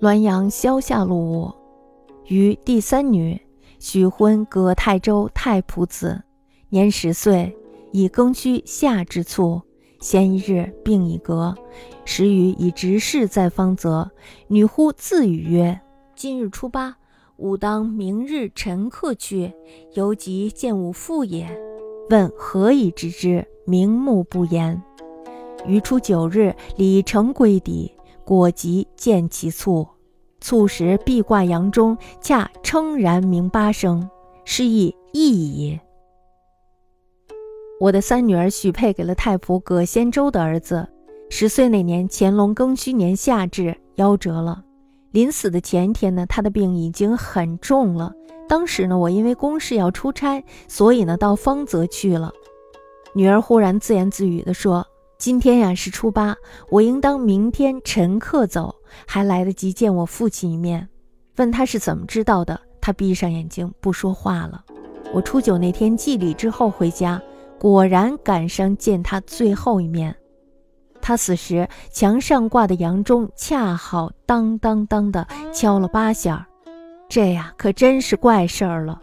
滦阳萧下路屋，余第三女，许婚葛泰州太仆子，年十岁，以庚戌夏之卒。先一日病已革，时余以执事在方泽。女呼自语曰：“今日初八，吾当明日晨刻去，犹及见吾父也。”问何以知之？明目不言。余初九日，礼成归邸。果即见其促，促时壁挂阳中，恰称然鸣八声，是亦异也。我的三女儿许配给了太仆葛仙周的儿子。十岁那年，乾隆庚戌年夏至，夭折了。临死的前一天呢，他的病已经很重了。当时呢，我因为公事要出差，所以呢，到方泽去了。女儿忽然自言自语地说。今天呀是初八，我应当明天晨刻走，还来得及见我父亲一面。问他是怎么知道的，他闭上眼睛不说话了。我初九那天祭礼之后回家，果然赶上见他最后一面。他死时墙上挂的洋钟恰好当当当的敲了八下，这呀可真是怪事儿了。